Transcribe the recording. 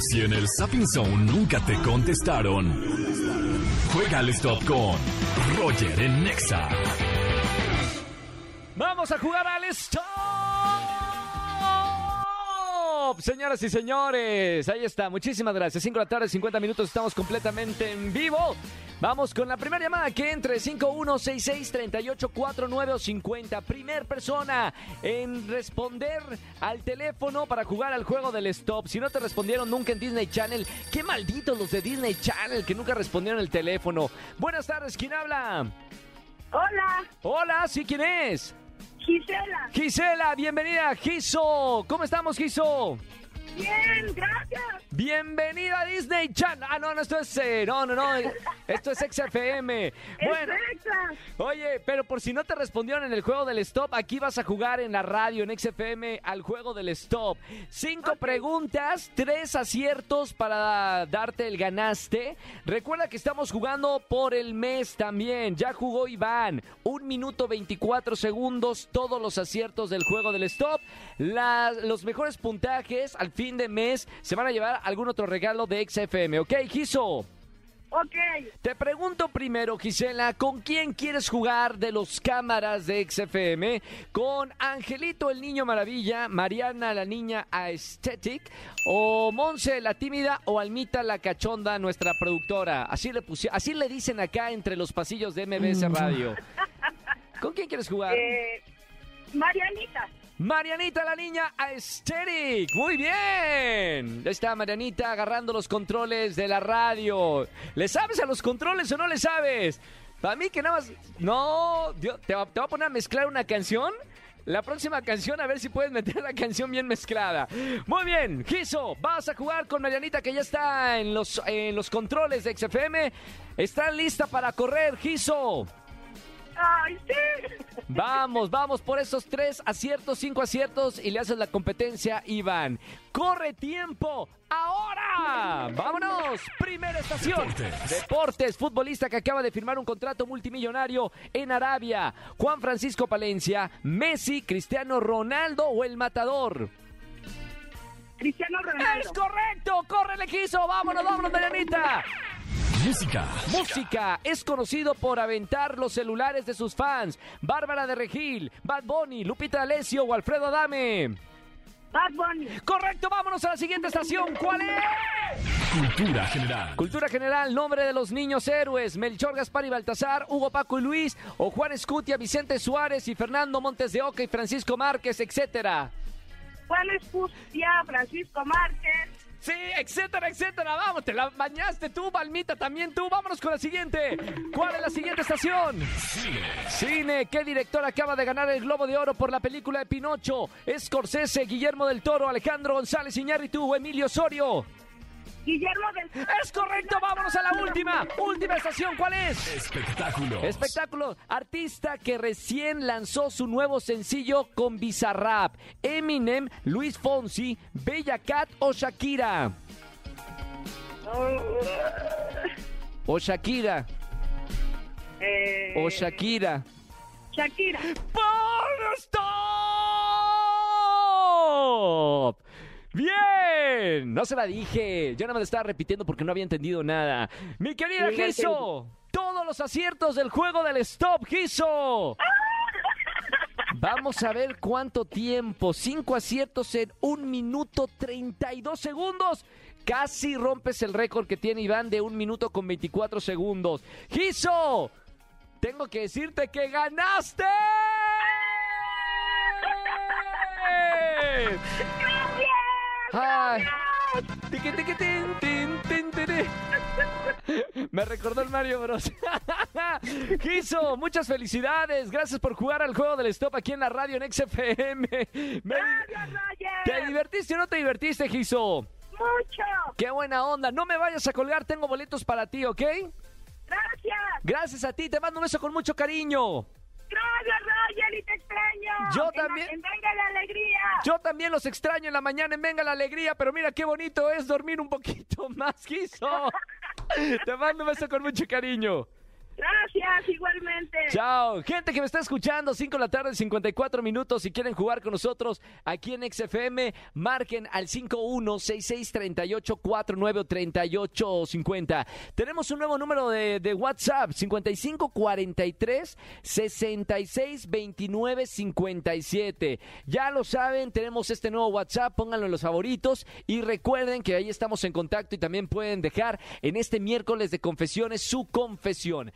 Si en el Sapping Zone nunca te contestaron, juega al stop con Roger en Nexa. Vamos a jugar al stop. Señoras y señores, ahí está. Muchísimas gracias. 5 de la tarde, 50 minutos. Estamos completamente en vivo. Vamos con la primera llamada que entre 51663849 o 50. Primer persona en responder al teléfono para jugar al juego del stop. Si no te respondieron nunca en Disney Channel, qué malditos los de Disney Channel que nunca respondieron el teléfono. Buenas tardes, ¿quién habla? Hola, Hola, ¿sí quién es? Gisela. Gisela, bienvenida, Giso. ¿Cómo estamos, Giso? Bien, gracias. Bienvenida a Disney Channel. Ah, no, no, esto es. eh, no, no, no. Esto es XFM. Bueno. Oye, pero por si no te respondieron en el juego del stop, aquí vas a jugar en la radio, en XFM, al juego del stop. Cinco preguntas, tres aciertos para darte el ganaste. Recuerda que estamos jugando por el mes también. Ya jugó Iván. Un minuto 24 segundos, todos los aciertos del juego del stop. La- los mejores puntajes al fin de mes se van a llevar algún otro regalo de XFM. ¿Ok, Giso? Ok, Te pregunto primero, Gisela, ¿con quién quieres jugar de los cámaras de XFM? ¿Con Angelito el Niño Maravilla, Mariana la Niña Aesthetic, o Monse la Tímida, o Almita la Cachonda, nuestra productora? Así le, pusi- así le dicen acá entre los pasillos de MBS Radio. ¿Con quién quieres jugar? eh, Marianita. Marianita la niña Aesthetic. Muy bien. Ahí está Marianita agarrando los controles de la radio. ¿Le sabes a los controles o no le sabes? Para mí que nada más... No, Dios, ¿te, va, te va a poner a mezclar una canción? La próxima canción, a ver si puedes meter la canción bien mezclada. Muy bien, Giso, vas a jugar con Marianita que ya está en los, en los controles de XFM. ¿Está lista para correr, Giso? Ay, sí. Vamos, vamos por esos tres aciertos, cinco aciertos y le haces la competencia, a Iván. ¡Corre tiempo! ¡Ahora! ¡Vámonos! Primera estación. Deportes. Deportes. Futbolista que acaba de firmar un contrato multimillonario en Arabia. Juan Francisco Palencia, Messi, Cristiano Ronaldo o el Matador. Cristiano Ronaldo. ¡Es correcto! ¡Corre, le quiso! ¡Vámonos, vámonos, Marianita! Música. Música es conocido por aventar los celulares de sus fans. Bárbara de Regil, Bad Bunny, Lupita D'Alessio o Alfredo Adame. Bad Bunny. Correcto, vámonos a la siguiente estación. ¿Cuál es? Cultura general. Cultura general, nombre de los niños héroes. Melchor, Gaspar y Baltasar, Hugo, Paco y Luis, o Juan Escutia, Vicente Suárez y Fernando Montes de Oca y Francisco Márquez, etcétera. Juan Escutia, Francisco Márquez. Etcétera, etcétera. Vamos, te la bañaste tú, Balmita, también tú. Vámonos con la siguiente. ¿Cuál es la siguiente estación? Cine. ¿Qué director acaba de ganar el Globo de Oro por la película de Pinocho? Scorsese, Guillermo del Toro, Alejandro González Iñárritu o Emilio Osorio. Guillermo del Es correcto, vámonos a la última. Última estación, ¿cuál es? Espectáculos. Espectáculo, artista que recién lanzó su nuevo sencillo con Bizarrap. Eminem, Luis Fonsi, Bella Cat o Shakira. O Shakira. Eh, O Shakira. Shakira. ¡Por stop! ¡Bien! No se la dije. Yo nada más la estaba repitiendo porque no había entendido nada. Mi querida Sí, no Giso, todos los aciertos del juego del stop, Giso. Vamos a ver cuánto tiempo. Cinco aciertos en un minuto 32 segundos. Casi rompes el récord que tiene Iván de un minuto con 24 segundos. ¡Giso! Tengo que decirte que ganaste. Tiri. Me recordó el Mario Bros. Giso, muchas felicidades. Gracias por jugar al juego del stop aquí en la radio en XFM. Me- Gracias, Roger. ¿Te divertiste o no te divertiste, Giso? Mucho. Qué buena onda. No me vayas a colgar, tengo boletos para ti, ¿ok? Gracias. Gracias a ti, te mando un beso con mucho cariño. Gracias, Roger, y te extraño. Yo En la- también. en Venga la alegría. Yo también los extraño en la mañana en Venga la Alegría, pero mira qué bonito es dormir un poquito más, Giso. Te mando un beso con mucho cariño. Gracias, igualmente. Chao. Gente que me está escuchando, 5 de la tarde, 54 minutos. Si quieren jugar con nosotros aquí en XFM, marquen al 51663849 o 3850. Tenemos un nuevo número de, de WhatsApp, 5543 662957. Ya lo saben, tenemos este nuevo WhatsApp, pónganlo en los favoritos y recuerden que ahí estamos en contacto y también pueden dejar en este miércoles de confesiones su confesión.